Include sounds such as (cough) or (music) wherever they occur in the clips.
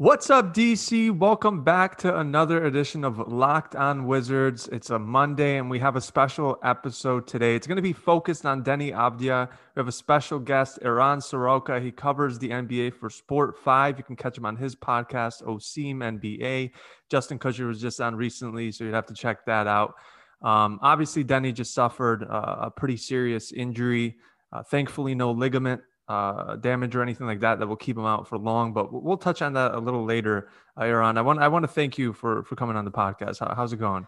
What's up, DC? Welcome back to another edition of Locked On Wizards. It's a Monday, and we have a special episode today. It's going to be focused on Deni Avdija. We have a special guest, Eran Soroka. He covers the NBA for Sport 5. You can catch him on his podcast, OSIM NBA. Justin Kutcher was just on recently, so you'd have to check that out. Um, obviously, Deni just suffered uh, a pretty serious injury. Uh, thankfully, no ligament uh, damage or anything like that that will keep him out for long. But we'll touch on that a little later, uh, Eran. I want I want to thank you for for coming on the podcast. How, how's it going?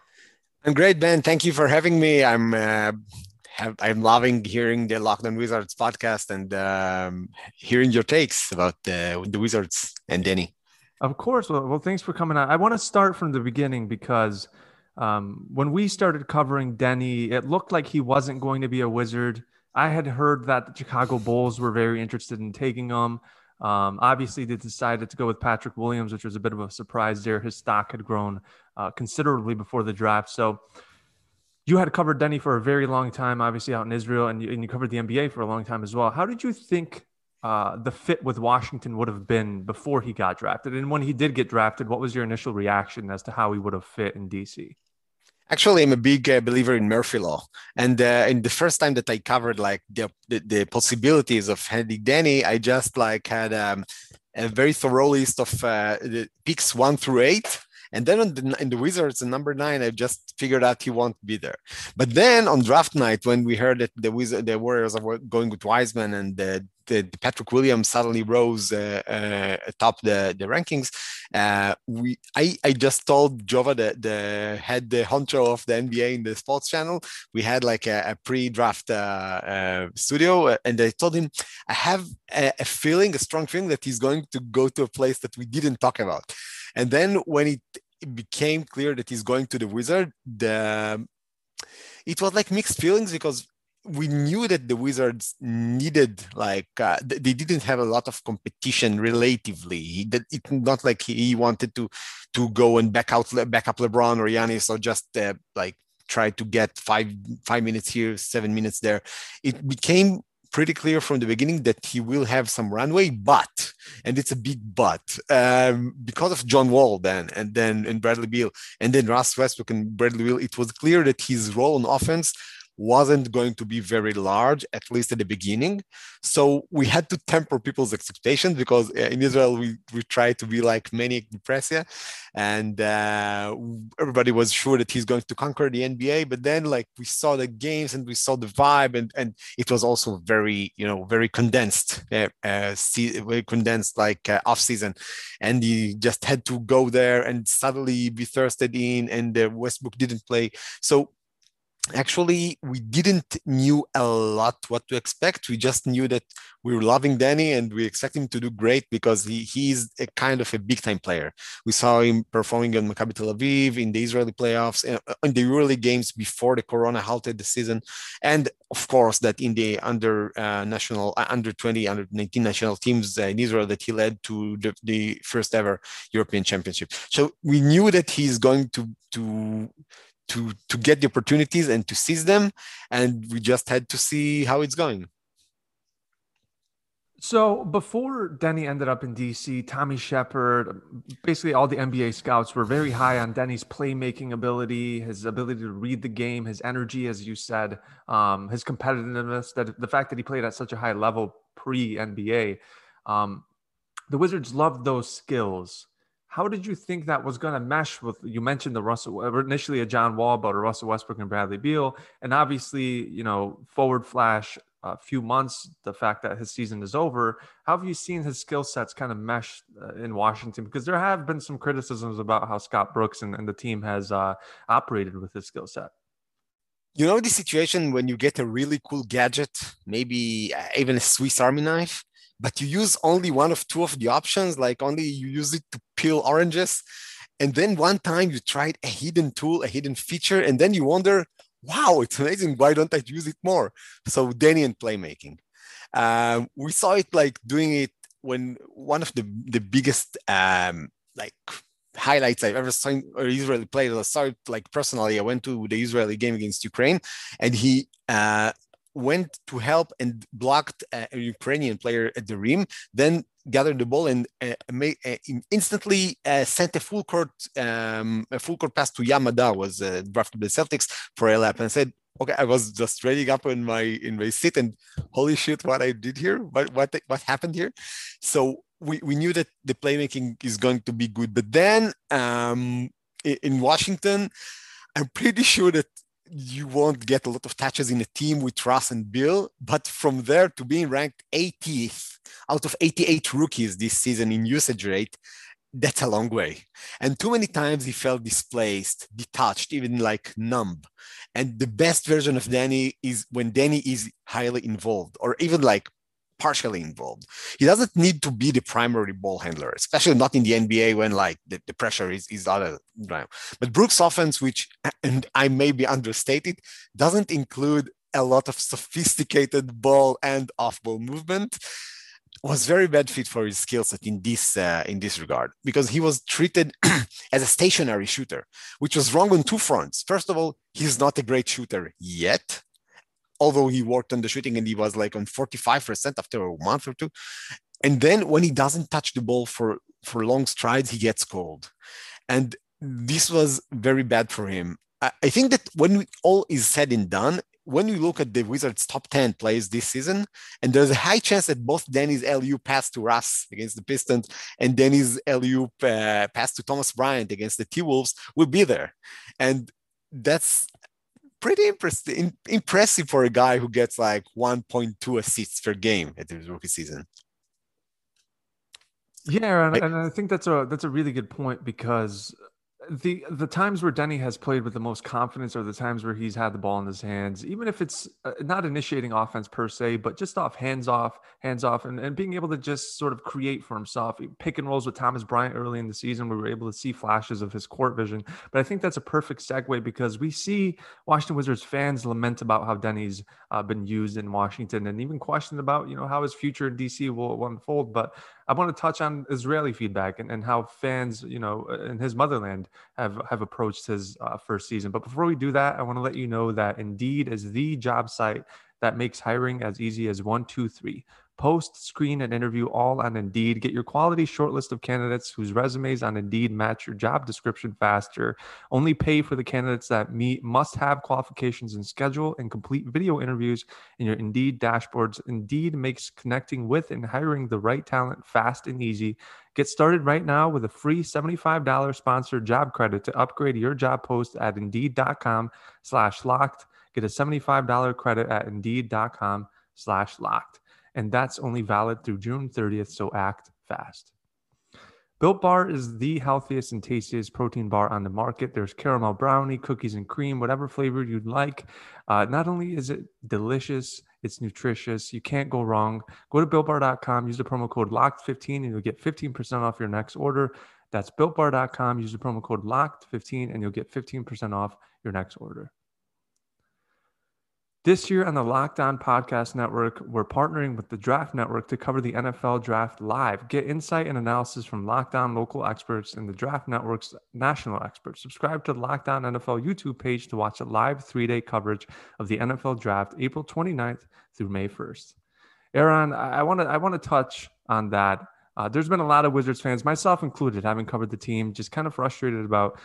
I'm great, Ben. Thank you for having me. I'm uh, have, I'm loving hearing the Locked On Wizards podcast and um, hearing your takes about the the Wizards and Deni. Of course. Well, well, thanks for coming on. I want to start from the beginning because um, when we started covering Deni, it looked like he wasn't going to be a Wizard. I had heard that the Chicago Bulls were very interested in taking him. Um, obviously, they decided to go with Patrick Williams, which was a bit of a surprise there. His stock had grown uh, considerably before the draft. So you had covered Deni for a very long time, obviously out in Israel, and you, and you covered the NBA for a long time as well. How did you think uh, the fit with Washington would have been before he got drafted? And when he did get drafted, what was your initial reaction as to how he would have fit in DC? Actually, I'm a big uh, believer in Murphy law, and uh, in the first time that I covered like the the, the possibilities of handing danny I just like had um, a very thorough list of uh, the picks one through eight. And then the, in the Wizards, in number nine, I just figured out he won't be there. But then on draft night, when we heard that the Wizard, the Warriors are going with Wiseman and the the, the Patrick Williams suddenly rose uh, uh, atop the, the rankings. Uh, we I, I just told Jova the, the head the honcho of the NBA in the sports channel. We had like a, a pre-draft uh, uh, studio, and I told him I have a, a, feeling, a strong feeling that he's going to go to a place that we didn't talk about. And then when it, it became clear that he's going to the Wizard, the it was like mixed feelings because we knew that the Wizards needed like uh, they didn't have a lot of competition relatively. That it's not like he wanted to to go and back out back up LeBron or Giannis or just uh, like try to get five five minutes here, seven minutes there. It became pretty clear from the beginning that he will have some runway, but and it's a big but um, because of John Wall then and then and Bradley Beal and then Russ Westbrook and Bradley Beal, it was clear that his role on offense wasn't going to be very large, at least at the beginning. So we had to temper people's expectations because uh, in Israel, we, we try to be like Maniac Depressia. And uh, everybody was sure that he's going to conquer the NBA. But then, like, we saw the games and we saw the vibe, and, and it was also very, you know, very condensed, uh, uh, very condensed, like uh, off season. And he just had to go there and suddenly be thirsted in, and uh, Westbrook didn't play. So actually we didn't knew a lot what to expect. We just knew that we were loving danny and we expect him to do great because he he's a kind of a big time player. We saw him performing in maccabi tel aviv in the israeli playoffs uh, in the early games before the corona halted the season. And of course that in the under uh, national uh, under 20 under 19 national teams uh, in israel that he led to the, the first ever european championship. So we knew that he's going to to to to get the opportunities and to seize them and we just had to see how it's going so before Deni ended up in DC, Tommy Sheppard, basically all the NBA scouts were very high on Deni's playmaking ability, his ability to read the game, his energy, as you said, um, his competitiveness, that the fact that he played at such a high level pre NBA. Um, the Wizards loved those skills. How did you think that was going to mesh with? You mentioned the Russell initially a John Wall, but a Russell Westbrook and Bradley Beal, and obviously you know forward flash a few months. The fact that his season is over. How have you seen his skill sets kind of mesh uh, in Washington? Because there have been some criticisms about how Scott Brooks and, and the team has uh, operated with his skill set. You know the situation when you get a really cool gadget, maybe uh, even a Swiss Army knife but you use only one of two of the options, like only you use it to peel oranges. And then one time you tried a hidden tool, a hidden feature, and then you wonder, wow, it's amazing. Why don't I use it more? So Danny and playmaking. Um, we saw it like doing it when one of the, the biggest um, like highlights I've ever seen or Israeli played. I saw it like personally. I went to the Israeli game against Ukraine, and he uh, went to help and blocked a Ukrainian player at the rim, then gathered the ball and uh, made, uh, instantly uh, sent a full court um, a full court pass to Yam Madar, was uh, drafted by the Celtics for a lap and said, "Okay, I was just reading up in my in my seat and holy shit, what I did here, what what what happened here." So we, we knew that the playmaking is going to be good, but then um, in Washington, I'm pretty sure that you won't get a lot of touches in a team with Russ and Bill, but from there to being ranked 80th out of 88 rookies this season in usage rate, that's a long way. And too many times he felt displaced, detached, even like numb. And the best version of Danny is when Danny is highly involved or even like partially involved. He doesn't need to be the primary ball handler, especially not in the NBA when like the, the pressure is, is other. But Brooks' offense, which (laughs) and I may be understated, doesn't include a lot of sophisticated ball and off ball movement was very bad fit for his skill set in this uh, in this regard because he was treated (clears throat) as a stationary shooter, which was wrong on two fronts. First of all, he's not a great shooter yet, although he worked on the shooting and he was like on 45% after a month or two. And then when he doesn't touch the ball for, for long strides, he gets cold. And this was very bad for him. I, I think that when all is said and done, when you look at the Wizards' top 10 plays this season, and there's a high chance that both Danny's alley-oop pass to Russ against the Pistons and Danny's alley-oop uh, pass to Thomas Bryant against the T Wolves will be there. And that's pretty impressive, impressive for a guy who gets like 1.2 assists per game at his rookie season. Yeah, and, and I think that's a that's a really good point because the the times where Deni has played with the most confidence are the times where he's had the ball in his hands, even if it's uh, not initiating offense per se, but just off hands off, hands off, and, and being able to just sort of create for himself. Pick and rolls with Thomas Bryant early in the season, we were able to see flashes of his court vision. But I think that's a perfect segue because we see Washington Wizards fans lament about how Deni's uh, been used in Washington and even question about you know how his future in DC will, will unfold. But I want to touch on Israeli feedback and, and how fans, you know, in his motherland have, have approached his uh, first season. But before we do that, I want to let you know that Indeed is the job site that makes hiring as easy as one, two, three. Post, screen, and interview all on Indeed. Get your quality shortlist of candidates whose resumes on Indeed match your job description faster. Only pay for the candidates that meet must have qualifications and schedule and complete video interviews in your Indeed dashboards. Indeed makes connecting with and hiring the right talent fast and easy. Get started right now with a free $75 sponsored job credit to upgrade your job post at indeed.com slash locked. Get a $75 credit at indeed.com slash locked and that's only valid through June 30th, so act fast. Built Bar is the healthiest and tastiest protein bar on the market. There's caramel brownie, cookies and cream, whatever flavor you'd like. Uh, not only is it delicious, it's nutritious. You can't go wrong. Go to builtbar.com, use the promo code LOCKED15, and you'll get 15% off your next order. That's builtbar.com, use the promo code LOCKED15, and you'll get 15% off your next order. This year on the Locked On Podcast Network, we're partnering with the Draft Network to cover the NFL Draft live. Get insight and analysis from Lockdown local experts and the Draft Network's national experts. Subscribe to the Locked On NFL YouTube page to watch a live three day coverage of the NFL Draft April 29th through May 1st. Eran, I want to I want to touch on that. Uh, there's been a lot of Wizards fans, myself included, having covered the team, just kind of frustrated about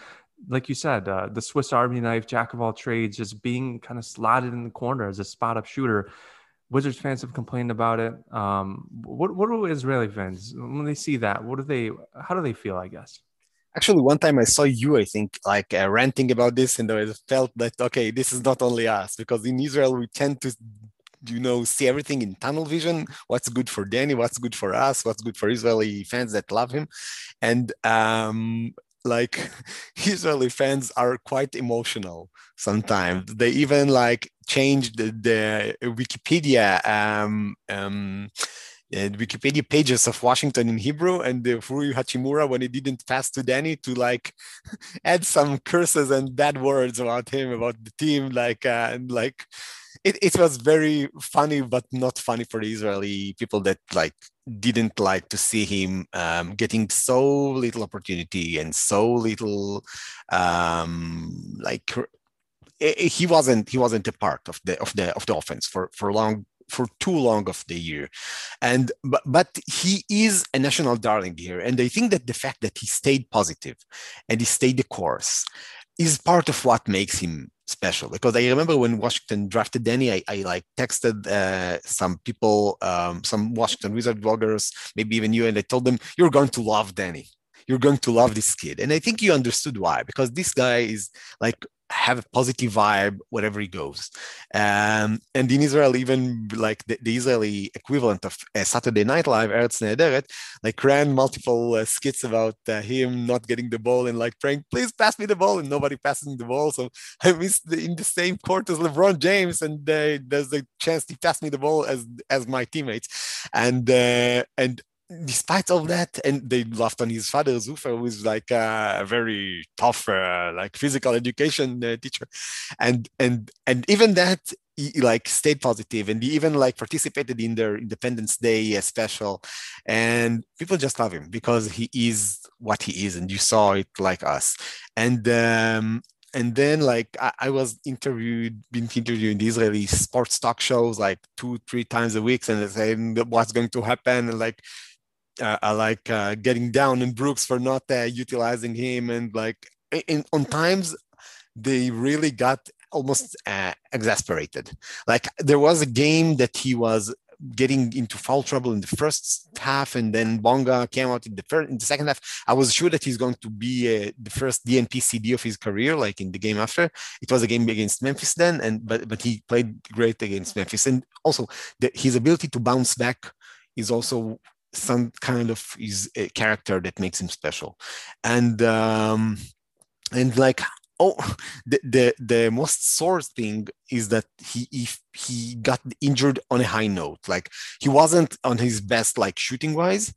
like you said, uh, the Swiss Army knife, jack of all trades, just being kind of slotted in the corner as a spot up shooter. Wizards fans have complained about it. Um, what what do Israeli fans when they see that? What do they? How do they feel? I guess. Actually, one time I saw you, I think, like uh, ranting about this, and I felt that okay, this is not only us because in Israel we tend to, you know, see everything in tunnel vision. What's good for Danny? What's good for us? What's good for Israeli fans that love him? And um, like (laughs) Israeli fans are quite emotional sometimes. They even like changed the, the Wikipedia um, um, uh, Wikipedia pages of Washington in Hebrew and the Rui Hachimura when he didn't pass to Danny to like (laughs) add some curses and bad words about him, about the team, like uh, and like it, it was very funny, but not funny for the Israeli people that like didn't like to see him um, getting so little opportunity and so little um, like he wasn't he wasn't a part of the of the of the offense for for long for too long of the year. And but, but he is a national darling here. And i think that the fact that he stayed positive and he stayed the course is part of what makes him special because I remember when Washington drafted Danny, I, I like texted uh, some people, um, some Washington Wizard bloggers, maybe even you, and I told them, you're going to love Danny. You're going to love this kid. And I think you understood why, because this guy is like have a positive vibe wherever he goes. Um, and in Israel, even like the, the Israeli equivalent of uh, Saturday Night Live, Eretz Nehederet, like ran multiple uh, skits about uh, him not getting the ball and like praying, please pass me the ball, and nobody passing the ball. So (laughs) I missed the, in the same court as LeBron James, and uh, there's a chance he passed me the ball as as my teammates, and uh, and despite all that, and they laughed on his father, Zufer, who is like a very tough, uh, like physical education uh, teacher, and and and even that, he like stayed positive, and he even like participated in their Independence Day uh, special, and people just love him because he is what he is, and you saw it like us, and. Um, and then like I, I, was interviewed been interviewed in the israeli sports talk shows like two three times a week and saying what's going to happen? And like uh, I like uh, getting down in Brooks for not uh, utilizing him, and like in, on times they really got almost uh, exasperated. Like there was a game that he was getting into foul trouble in the first half, and then Bonga came out in the first, in the second half. I was sure that he's going to be uh, the first DNP CD of his career, like in the game after. It was a game against Memphis then, and but but he played great against Memphis, and also the, his ability to bounce back is also some kind of his character that makes him special. And um and like oh the the, the most sore thing is that he if he got injured on a high note. Like he wasn't on his best like shooting wise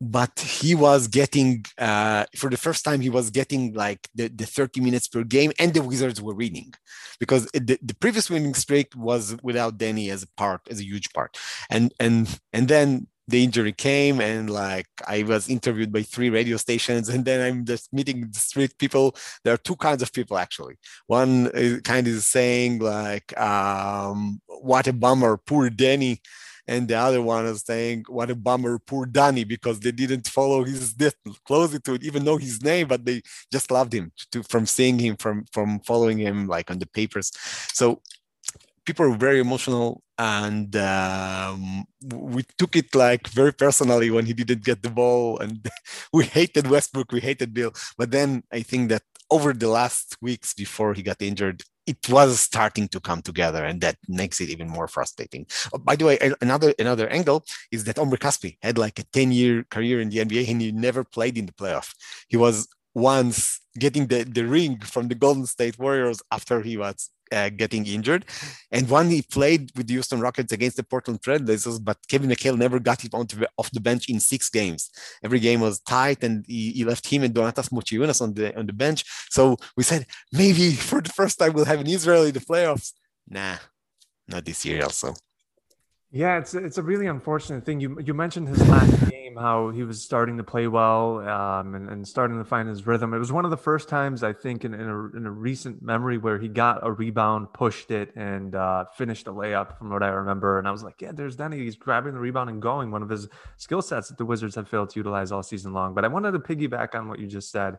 but he was getting uh, for the first time he was getting like the, the 30 minutes per game and the wizards were winning. Because the, the previous winning streak was without danny as a part as a huge part. And and and then the injury came and like I was interviewed by three radio stations and then I'm just meeting the street people. There are two kinds of people actually. One kind is saying like, um, what a bummer, poor Danny. And the other one is saying, what a bummer, poor Danny, because they didn't follow his death closely to it, even know his name, but they just loved him to, from seeing him, from, from following him like on the papers. So people are very emotional and um, we took it like very personally when he didn't get the ball. And (laughs) we hated westbrook we hated bill. But then i think that over the last weeks before he got injured it was starting to come together. And that makes it even more frustrating. Oh, by the way another another angle is that Omri Caspi had like a 10 year career in the nba and he never played in the playoff. He was once getting the, the ring from the golden state warriors after he was uh, getting injured. And when he played with the Houston Rockets against the Portland Trailblazers, but Kevin McHale never got him onto off the bench in six games. Every game was tight, and he, he left him and Donatas Motiejunas on the on the bench. So we said maybe for the first time we'll have an Israeli in the playoffs. Nah, not this year also. Yeah, it's it's a really unfortunate thing. You you mentioned his last game, how he was starting to play well um, and, and starting to find his rhythm. It was one of the first times I think in, in, a, in a recent memory where he got a rebound, pushed it, and uh, finished a layup, from what I remember. And I was like, yeah, there's Danny. He's grabbing the rebound and going. One of his skill sets that the Wizards have failed to utilize all season long. But I wanted to piggyback on what you just said.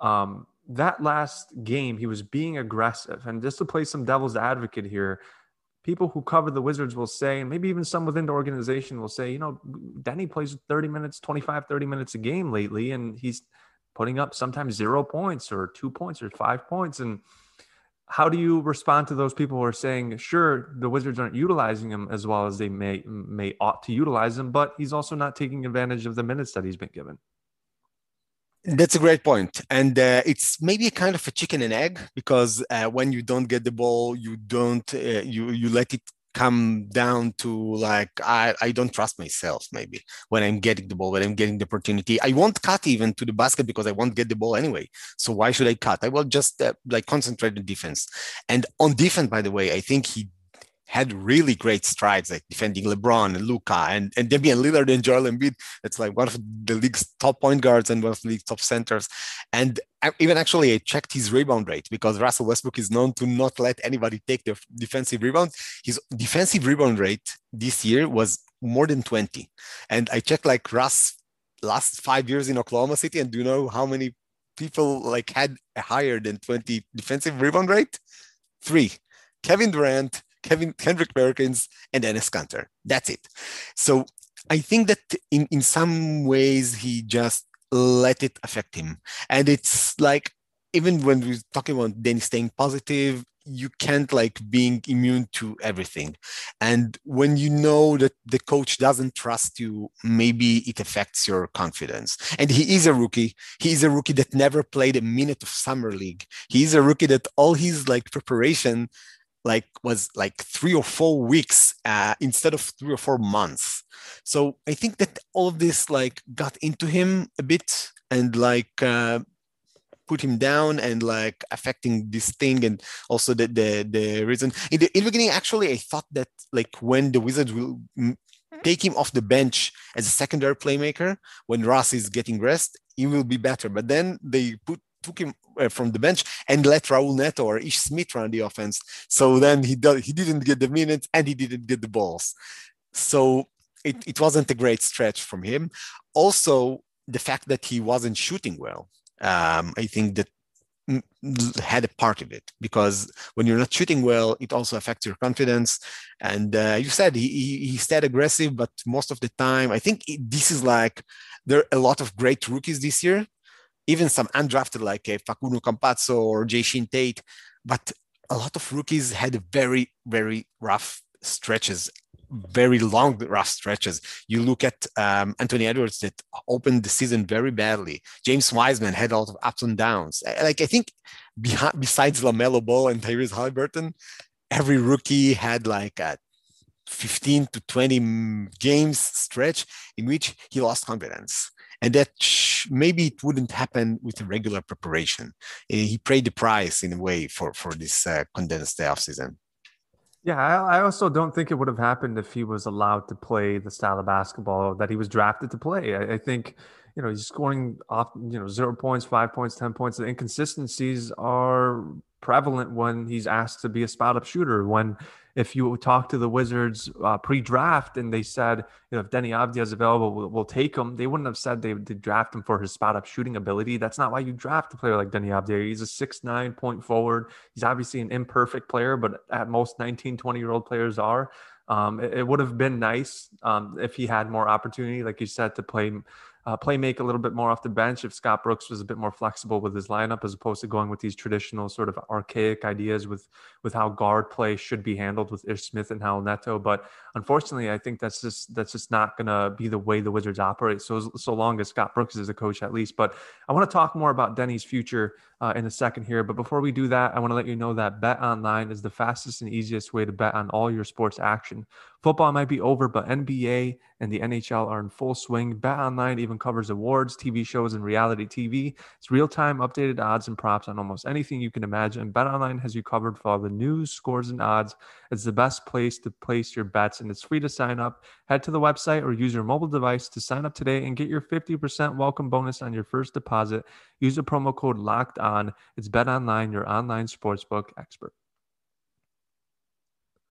Um, that last game, he was being aggressive, and just to play some devil's advocate here people who cover the Wizards will say, and maybe even some within the organization will say, you know, Danny plays 30 minutes, 25, 30 minutes a game lately, and he's putting up sometimes zero points or two points or five points. And how do you respond to those people who are saying, sure, the Wizards aren't utilizing him as well as they may may ought to utilize him, but he's also not taking advantage of the minutes that he's been given? That's a great point, and uh, it's maybe a kind of a chicken and egg because uh, when you don't get the ball, you don't uh, you you let it come down to like I, I don't trust myself maybe when I'm getting the ball, when I'm getting the opportunity. I won't cut even to the basket because I won't get the ball anyway. So why should I cut? I will just uh, like concentrate on defense. And on defense, by the way, I think he had really great strides, like defending LeBron and Luka and, and Damian Lillard and Joel Embiid. That's like one of the league's top point guards and one of the league's top centers. And I, even actually, I checked his rebound rate because Russell Westbrook is known to not let anybody take the defensive rebound. His defensive rebound rate this year was more than 20. And I checked like Russ last five years in Oklahoma City, and do you know how many people like had a higher than 20 defensive rebound rate? Three. Kevin Durant, Kevin Kendrick Perkins, and Enes Kanter. That's it. So I think that in, in some ways he just let it affect him. And it's like even when we're talking about Danny staying positive, you can't like being immune to everything. And when you know that the coach doesn't trust you, maybe it affects your confidence. And he is a rookie. He is a rookie that never played a minute of summer league. He is a rookie that all his like preparation like was like three or four weeks uh, instead of three or four months. So i think that all of this like got into him a bit and like uh, put him down and like affecting this thing and also the the, the reason. In the, in the beginning actually i thought that like when the wizard will take him off the bench as a secondary playmaker when Russ is getting rest, he will be better. But then they put took him uh, from the bench and let Raul Neto or Ish Smith run the offense. So then he do, he didn't get the minutes and he didn't get the balls. So it, it wasn't a great stretch from him. Also, the fact that he wasn't shooting well, um, I think that had a part of it because when you're not shooting well, it also affects your confidence. And uh, you said he, he, he stayed aggressive, but most of the time, I think it, this is like there are a lot of great rookies this year even some undrafted like uh, Facundo Campazzo or Jae'Sean Tate, but a lot of rookies had very, very rough stretches, very long, rough stretches. You look at um, Anthony Edwards that opened the season very badly. James Wiseman had a lot of ups and downs. Like I think behind, besides LaMelo Ball and Tyrese Haliburton, every rookie had like a 15 to 20 games stretch in which he lost confidence and that maybe it wouldn't happen with regular preparation. Eh, he paid the price in a way for for this uh, condensed off season. Yeah, I, also don't think it would have happened if he was allowed to play the style of basketball that he was drafted to play. I, I think you know he's scoring off you know zero points, five points, ten points. The inconsistencies are prevalent when he's asked to be a spot up shooter. When if you talk to the Wizards uh, pre-draft and they said, you know, if Deni Avdija is available, we'll, we'll, take him. They wouldn't have said they would draft him for his spot-up shooting ability. That's not why you draft a player like Deni Avdija. He's a six-nine point forward. He's obviously an imperfect player, but at most 19, 20-year-old players are. Um, it, it, would have been nice um, if he had more opportunity, like you said, to play uh, play make a little bit more off the bench if Scott Brooks was a bit more flexible with his lineup as opposed to going with these traditional sort of archaic ideas with with how guard play should be handled with Ish Smith and Raul Neto. But unfortunately, I think that's just that's just not going to be the way the Wizards operate. So so long as Scott Brooks is a coach, at least. But I want to talk more about Deni's future uh, in a second here. But before we do that, I want to let you know that Bet Online is the fastest and easiest way to bet on all your sports action. Football might be over, but NBA and the NHL are in full swing. Bet Online even covers awards, TV shows, and reality TV. It's real time updated odds and props on almost anything you can imagine. Bet Online has you covered for all the news, scores, and odds. It's the best place to place your bets, and it's free to sign up. Head to the website or use your mobile device to sign up today and get your 50% welcome bonus on your first deposit. Use the promo code LOCKED ON. It's Bet Online, your online sportsbook expert.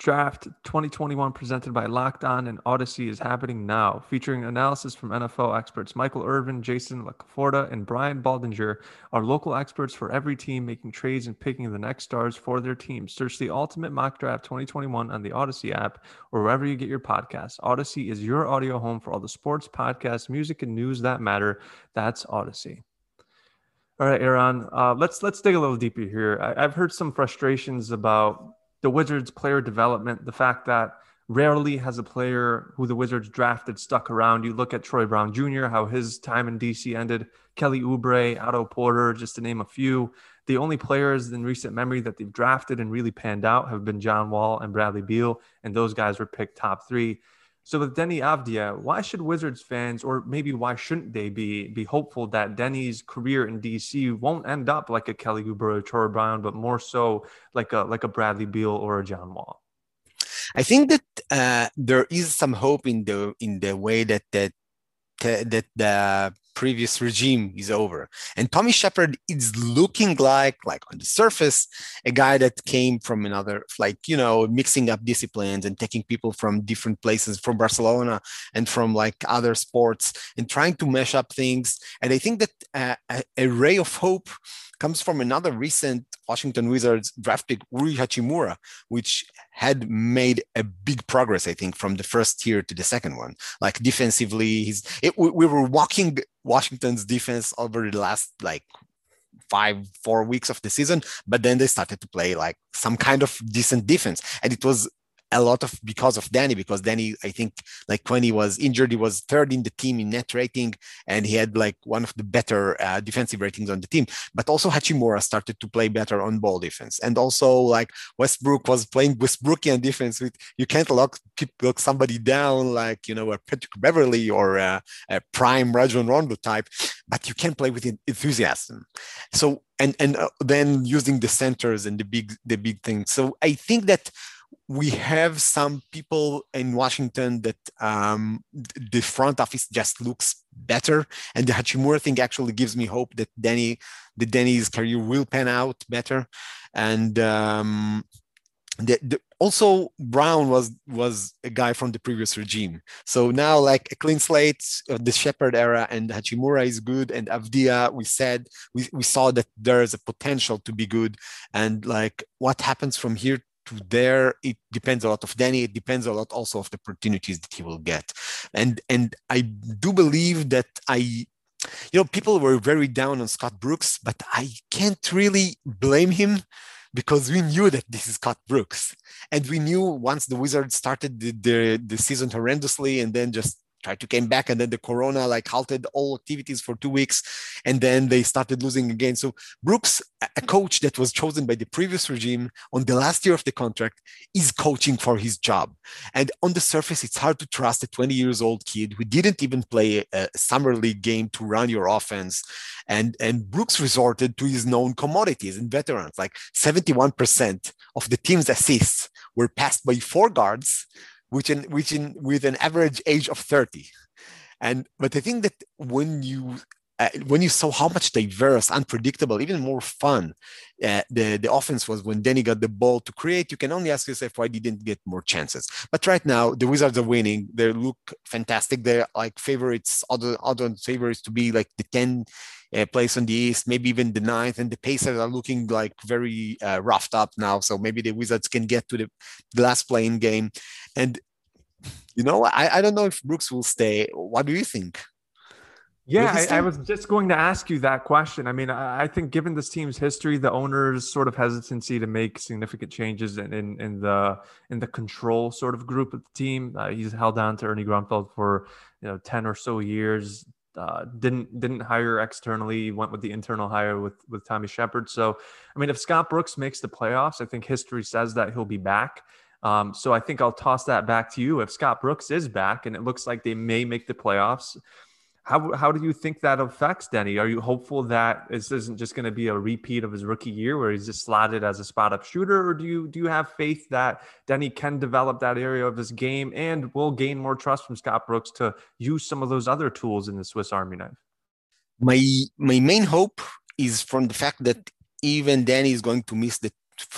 Draft 2021 presented by Locked On and Audacy is happening now, featuring analysis from NFL experts Michael Irvin, Jason LaCorda, and Brian Baldinger, our local experts for every team making trades and picking the next stars for their team. Search the Ultimate Mock Draft 2021 on the Audacy app or wherever you get your podcasts. Audacy is your audio home for all the sports, podcasts, music, and news that matter. That's Audacy. All right, Eran, uh, let's let's dig a little deeper here. I, I've heard some frustrations about the Wizards player development, the fact that rarely has a player who the Wizards drafted stuck around. You look at Troy Brown Jr., how his time in DC ended, Kelly Oubre, Otto Porter, just to name a few. The only players in recent memory that they've drafted and really panned out have been John Wall and Bradley Beal, and those guys were picked top three. So with Deni Avdija, why should Wizards fans, or maybe why shouldn't they be, be hopeful that Deni's career in DC won't end up like a Kelly Oubre or Troy Brown, but more so like a like a Bradley Beal or a John Wall? I think that uh, there is some hope in the in the way that that that the previous regime is over. And Tommy Sheppard is looking like, like on the surface, a guy that came from another, like, you know, mixing up disciplines and taking people from different places, from Barcelona and from like other sports and trying to mesh up things. And I think that uh, a, a ray of hope comes from another recent Washington Wizards draft pick, Rui Hachimura, which had made a big progress, I think, from the first tier to the second one. Like defensively, he's it, we, we were walking Washington's defense over the last like five four weeks of the season but then they started to play like some kind of decent defense and it was a lot of because of Danny, because Danny, I think like when he was injured, he was third in the team in net rating, and he had like one of the better uh, defensive ratings on the team. But also Hachimura started to play better on ball defense, and also like Westbrook was playing Westbrookian defense with you can't lock lock somebody down like you know a Patrick Beverley or a, a prime Rajon Rondo type, but you can play with enthusiasm. So and and uh, then using the centers and the big the big things. So I think that we have some people in Washington that um, the front office just looks better, and the Hachimura thing actually gives me hope that Deni, the Deni's career will pan out better, and um, the, the, also Brown was was a guy from the previous regime. So now like a clean slate, the Sheppard era, and Hachimura is good, and Avdija we said we, we saw that there is a potential to be good, and like what happens from here to there, it depends a lot of danny It depends a lot also of the opportunities that he will get. And and I do believe that I you know, people were very down on Scott Brooks, but I can't really blame him because we knew that this is Scott Brooks. And we knew once the Wizards started the, the, the season horrendously and then just tried to came back and then the corona like halted all activities for two weeks and then they started losing again. So brooks a coach that was chosen by the previous regime on the last year of the contract is coaching for his job. And on the surface it's hard to trust a 20 years old kid who didn't even play a summer league game to run your offense. And and brooks resorted to his known commodities and veterans like 71% of the team's assists were passed by four guards which in which in with an average age of 30 and but i think that when you uh, when you saw how much diverse, unpredictable, even more fun uh, the, the offense was when Deni got the ball to create, you can only ask yourself why didn't get more chances. But right now, the Wizards are winning. They look fantastic. They're like favorites, other other favorites to be like the 10 uh, place on the East, maybe even the ninth. And the Pacers are looking like very uh, roughed up now. So maybe the Wizards can get to the, the last playing game. And you know, I, I don't know if Brooks will stay. What do you think? Yeah, I, I, was just going to ask you that question. I mean, I, I, think given this team's history, the owner's sort of hesitancy to make significant changes in, in, in the in the control sort of group of the team, uh, he's held on to Ernie Grunfeld for you know ten or so years. Uh, didn't didn't hire externally. Went with the internal hire with with Tommy Sheppard. So, I mean, if Scott Brooks makes the playoffs, I think history says that he'll be back. Um, so I think I'll toss that back to you. If Scott Brooks is back and it looks like they may make the playoffs, how, how do you think that affects Deni? Are you hopeful that this isn't just going to be a repeat of his rookie year where he's just slotted as a spot up shooter, or do you do you have faith that Deni can develop that area of his game and will gain more trust from Scott Brooks to use some of those other tools in the Swiss Army knife? My my main hope is from the fact that even Deni is going to miss the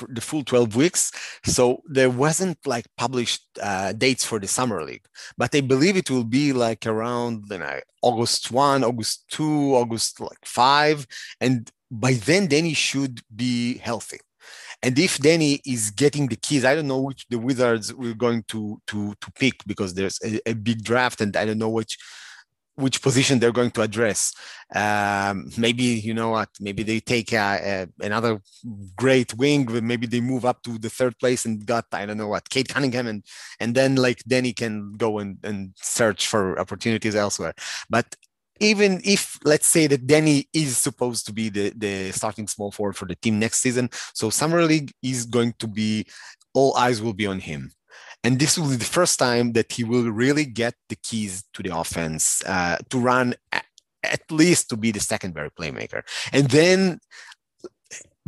the full 12 weeks. So there wasn't like published uh, dates for the summer league, but I believe it will be like around you know, August 1, August 2, August like 5. And by then, Danny should be healthy. And if Danny is getting the keys, I don't know which the Wizards were going to to to pick because there's a, a big draft, and I don't know which which position they're going to address. Um, maybe you know what? Maybe they take another great wing. Maybe they move up to the third place and got I don't know what Cade Cunningham, and and then like Danny can go and, and search for opportunities elsewhere. But even if let's say that Danny is supposed to be the, the starting small forward for the team next season, so summer league is going to be all eyes will be on him. And this will be the first time that he will really get the keys to the offense uh, to run at, at least to be the secondary playmaker. And then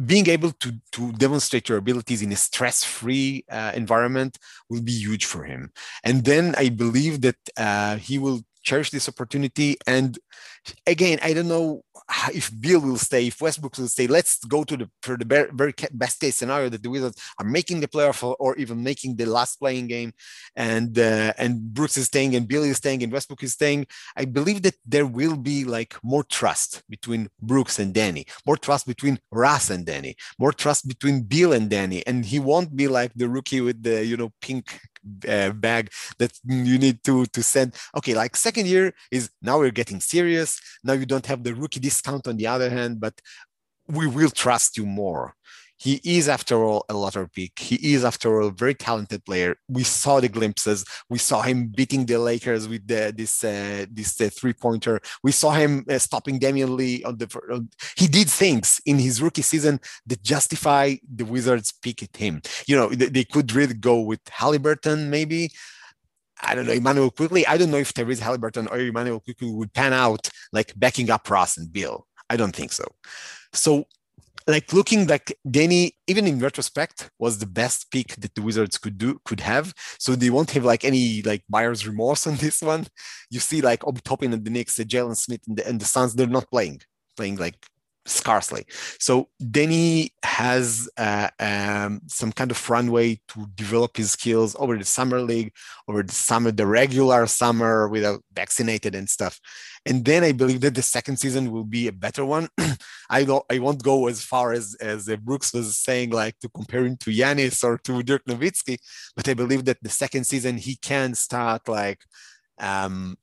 being able to, to demonstrate your abilities in a stress-free uh, environment will be huge for him. And then I believe that uh, he will cherish this opportunity. And again, I don't know if Bill will stay, if Westbrook will stay. Let's go to the for the very best case scenario that the Wizards are making the playoff or even making the last playing game, and uh, and Brooks is staying and Bill is staying and Westbrook is staying. I believe that there will be like more trust between Brooks and Danny, more trust between Russ and Danny, more trust between Bill and Danny, and he won't be like the rookie with the you know pink uh, bag that you need to to send. Okay, like second year is now we're getting serious. Now you don't have the rookie discount on the other hand, but we will trust you more he is after all a lottery pick. He is after all a very talented player. We saw the glimpses. We saw him beating the Lakers with the, this uh, this uh, three pointer. We saw him uh, stopping Damion Lee on the. he did things in his rookie season that justify the Wizards pick at him. You know they, they could really go with Haliburton maybe. I don't know, Immanuel Quickley. I don't know if Tyrese Haliburton or Immanuel Quickley would pan out like backing up Ross and Bill. I don't think so. So like looking like Danny, even in retrospect, was the best pick that the Wizards could do could have. So they won't have like any like buyer's remorse (laughs) on this one. You see like Obi Toppin and the Knicks, uh, Jalen Smith and the, and the Suns, they're not playing, playing like scarcely. So Danny has uh, um, some kind of runway to develop his skills over the summer league, over the summer, the regular summer without vaccinated and stuff. And then I believe that the second season will be a better one. (clears throat) I don't, I won't go as far as as uh, Brooks was saying, like to compare him to Giannis or to Dirk Nowitzki, but I believe that the second season he can start like um,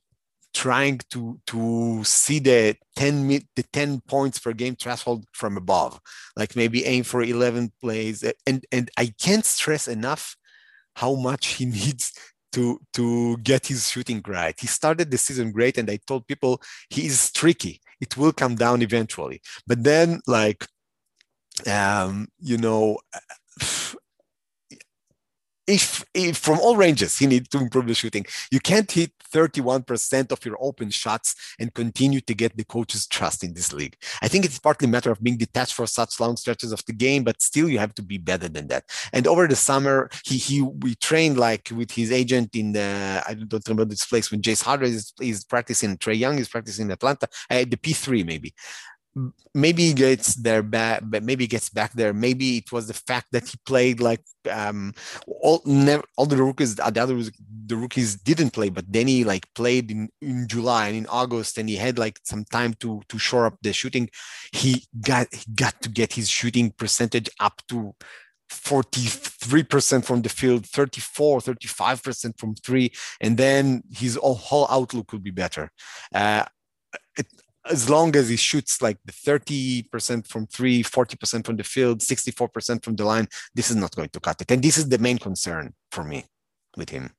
trying to to see the 10 the 10 points per game threshold from above like maybe aim for 11 plays and and i can't stress enough how much he (laughs) needs to to get his shooting right. He started the season great and i told people he is tricky. It will come down eventually. But then like um you know if, if, from all ranges he needs to improve the shooting. You can't hit 31% of your open shots and continue to get the coach's trust in this league. I think it's partly a matter of being detached for such long stretches of the game but still you have to be better than that. And over the summer he he we trained like with his agent in the i don't remember this place when jace harder is, is practicing trae young is practicing in atlanta uh, the p3 maybe maybe he gets there back but maybe gets back there. Maybe it was the fact that he played like um all never all the rookies the other the rookies didn't play but then he like played in in july and in august and he had like some time to to shore up the shooting. He got he got to get his shooting percentage up to 43% from the field 34 35% from three and then his whole outlook would be better. Uh, as long as he shoots like the 30% from three, 40% from the field, 64% from the line, this is not going to cut it. And this is the main concern for me with him.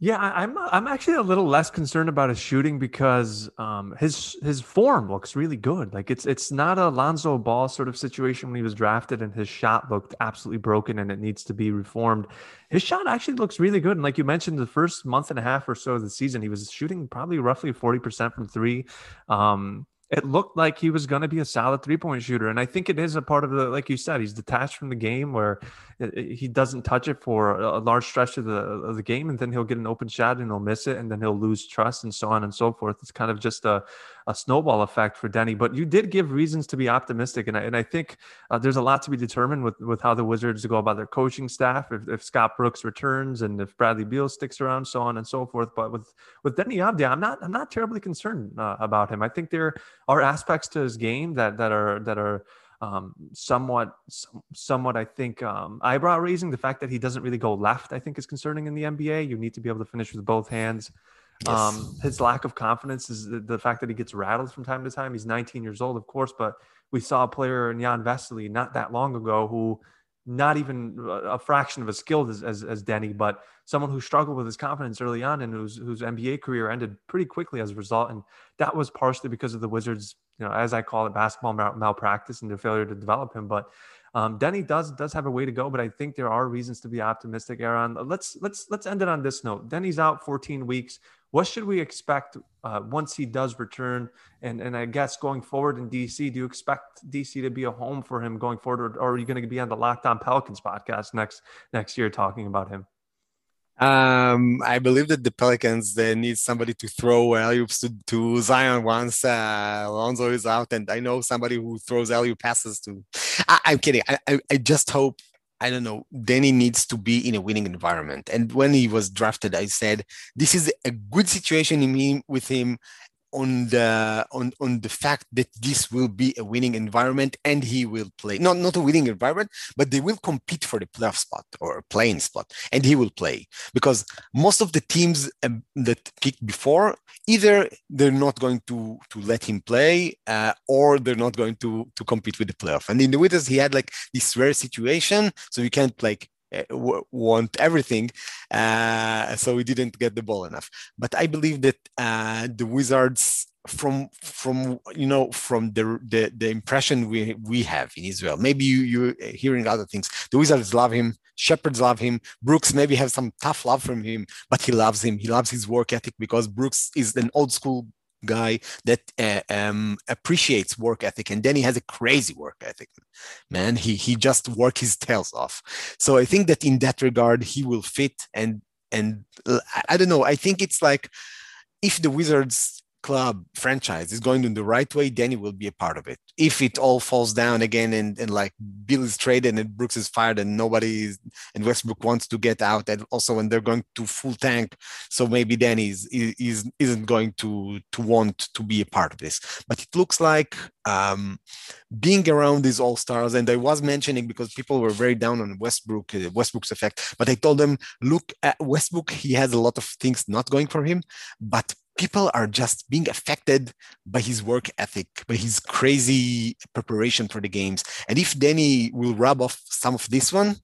Yeah, I'm I'm actually a little less concerned about his shooting because um, his his form looks really good. Like it's it's not a Lonzo Ball sort of situation when he was drafted and his shot looked absolutely broken and it needs to be reformed. His shot actually looks really good. And like you mentioned, the first month and a half or so of the season, he was shooting probably roughly forty percent from three. Um, it looked like he was going to be a solid three point shooter. And I think it is a part of the, like you said, he's detached from the game where uh, uh, he doesn't touch it for a large stretch of the, of the game. And then he'll get an open shot and he'll miss it. And then he'll lose trust and so on and so forth. It's kind of just a, a snowball effect for Deni. But you did give reasons to be optimistic, and I, and I think uh, there's a lot to be determined with with how the Wizards go about their coaching staff, if, if Scott Brooks returns, and if Bradley Beal sticks around, so on and so forth. But with with Deni Avdija, I'm not I'm not terribly concerned uh, about him. I think there are aspects to his game that that are that are um, somewhat, somewhat, I think, um, eyebrow raising. The fact that he doesn't really go left, I think, is concerning in the NBA. You need to be able to finish with both hands. Yes. Um, his lack of confidence is the, the, fact that he gets rattled from time to time. He's 19 years old, of course, but we saw a player in Jan Vesely not that long ago who not even a fraction of as skilled as, as, as Deni, but someone who struggled with his confidence early on and whose, whose NBA career ended pretty quickly as a result. And that was partially because of the Wizards, you know, as I call it, basketball mal- malpractice and their failure to develop him. But um, Deni does does have a way to go, but I think there are reasons to be optimistic. Eran, let's let's let's end it on this note. Deni's out 14 weeks. What should we expect uh, once he does return? And and I guess going forward in DC, do you expect DC to be a home for him going forward, or, are you going to be on the Locked On Pelicans podcast next next year talking about him? Um, I believe that the Pelicans they need somebody to throw alley to, to Zion once uh, Alonzo is out, and I know somebody who throws alley passes to. I, am kidding. I, I, I just hope I don't know, Deni needs to be in a winning environment. And when he was drafted, I said, this is a good situation in me, with him on the on on the fact that this will be a winning environment and he will play not not a winning environment but they will compete for the playoff spot or playing spot and he will play because most of the teams um, that picked before either they're not going to to let him play uh, or they're not going to to compete with the playoff. And in the Wizards he had like this rare situation so you can't like want everything, uh, so we didn't get the ball enough. But I believe that uh, the Wizards, from from you know from the, the the impression we we have in Israel, maybe you you hearing other things. The Wizards love him. Sheppard's love him. Brooks maybe have some tough love from him, but he loves him. He loves his work ethic because Brooks is an old school guy that uh, um, appreciates work ethic and then he has a crazy work ethic. Man he he just work his tails off. So i think that in that regard he will fit and and i don't know i think it's like if the wizards club franchise is going in the right way, Deni will be a part of it. If it all falls down again and, and like Beal is traded and Brooks is fired and nobody is, and Westbrook wants to get out, and also when they're going to full tank, so maybe Deni is, is isn't going to to want to be a part of this. But it looks like um, being around these all stars, and I was mentioning because people were very down on Westbrook, uh, Westbrook's effect, but I told them, look at Westbrook, he has a lot of things not going for him, but people are just being affected by his work ethic, by his crazy preparation for the games. And if Deni will rub off some of this one,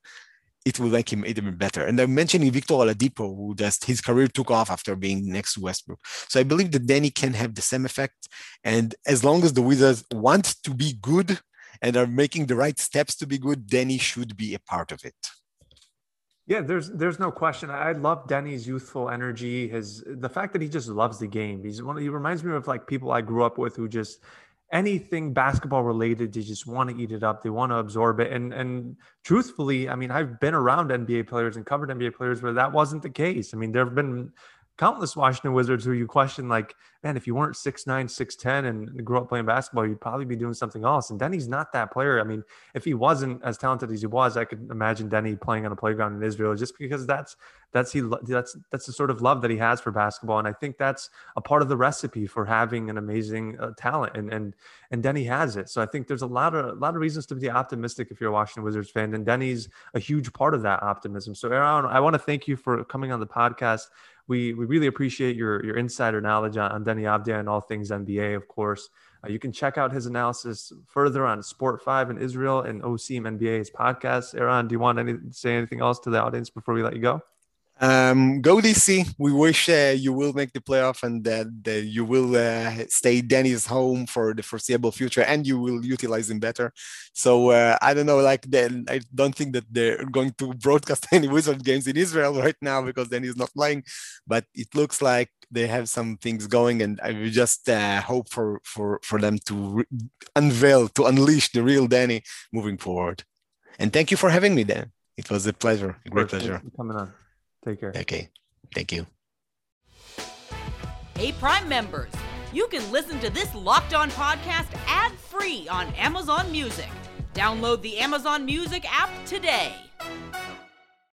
it will make him even better. And I'm mentioning Victor Oladipo, who just his career took off after being next to Westbrook. So I believe that Deni can have the same effect. And as long as the Wizards want to be good and are making the right steps to be good, Deni should be a part of it. Yeah, there's there's no question. I love Deni's youthful energy, his the fact that he just loves the game. He's one. He reminds me of like people I grew up with who just anything basketball related, they just want to eat it up. They want to absorb it. And and truthfully, I mean, I've been around NBA players and covered NBA players where that wasn't the case. I mean, there have been countless Washington Wizards who you question, like, man, if you weren't 6'9, 6'10 and grew up playing basketball, you'd probably be doing something else. And Deni's not that player. I mean, if he wasn't as talented as he was, I could imagine Deni playing on a playground in Israel just because that's that's he that's that's the sort of love that he has for basketball. And I think that's a part of the recipe for having an amazing uh, talent. And and and Deni has it. So I think there's a lot of a lot of reasons to be optimistic if you're a Washington Wizards fan. And Deni's a huge part of that optimism. So Eran, I want to thank you for coming on the podcast we we really appreciate your your insider knowledge on, on Deni Avdija and all things NBA, of course. Uh, you can check out his analysis further on Sport Five in Israel and OSIM NBA's podcast. Eran, do you want to say anything else to the audience before we let you go? Um, go DC. We wish uh, you will make the playoff and that, that you will uh, stay Deni's home for the foreseeable future and you will utilize him better. So uh, I don't know, like then I don't think that they're going to broadcast (laughs) any Wizard games in Israel right now because Deni is not playing. But it looks like they have some things going, and I will just uh, hope for for for them to re- unveil to unleash the real Deni moving forward. And thank you for having me, Dan. It was a pleasure, a great pleasure. coming on. Take care. Okay. Thank you. Hey, Prime members. you can listen to this Locked On podcast ad free on Amazon Music. Download the Amazon Music app today.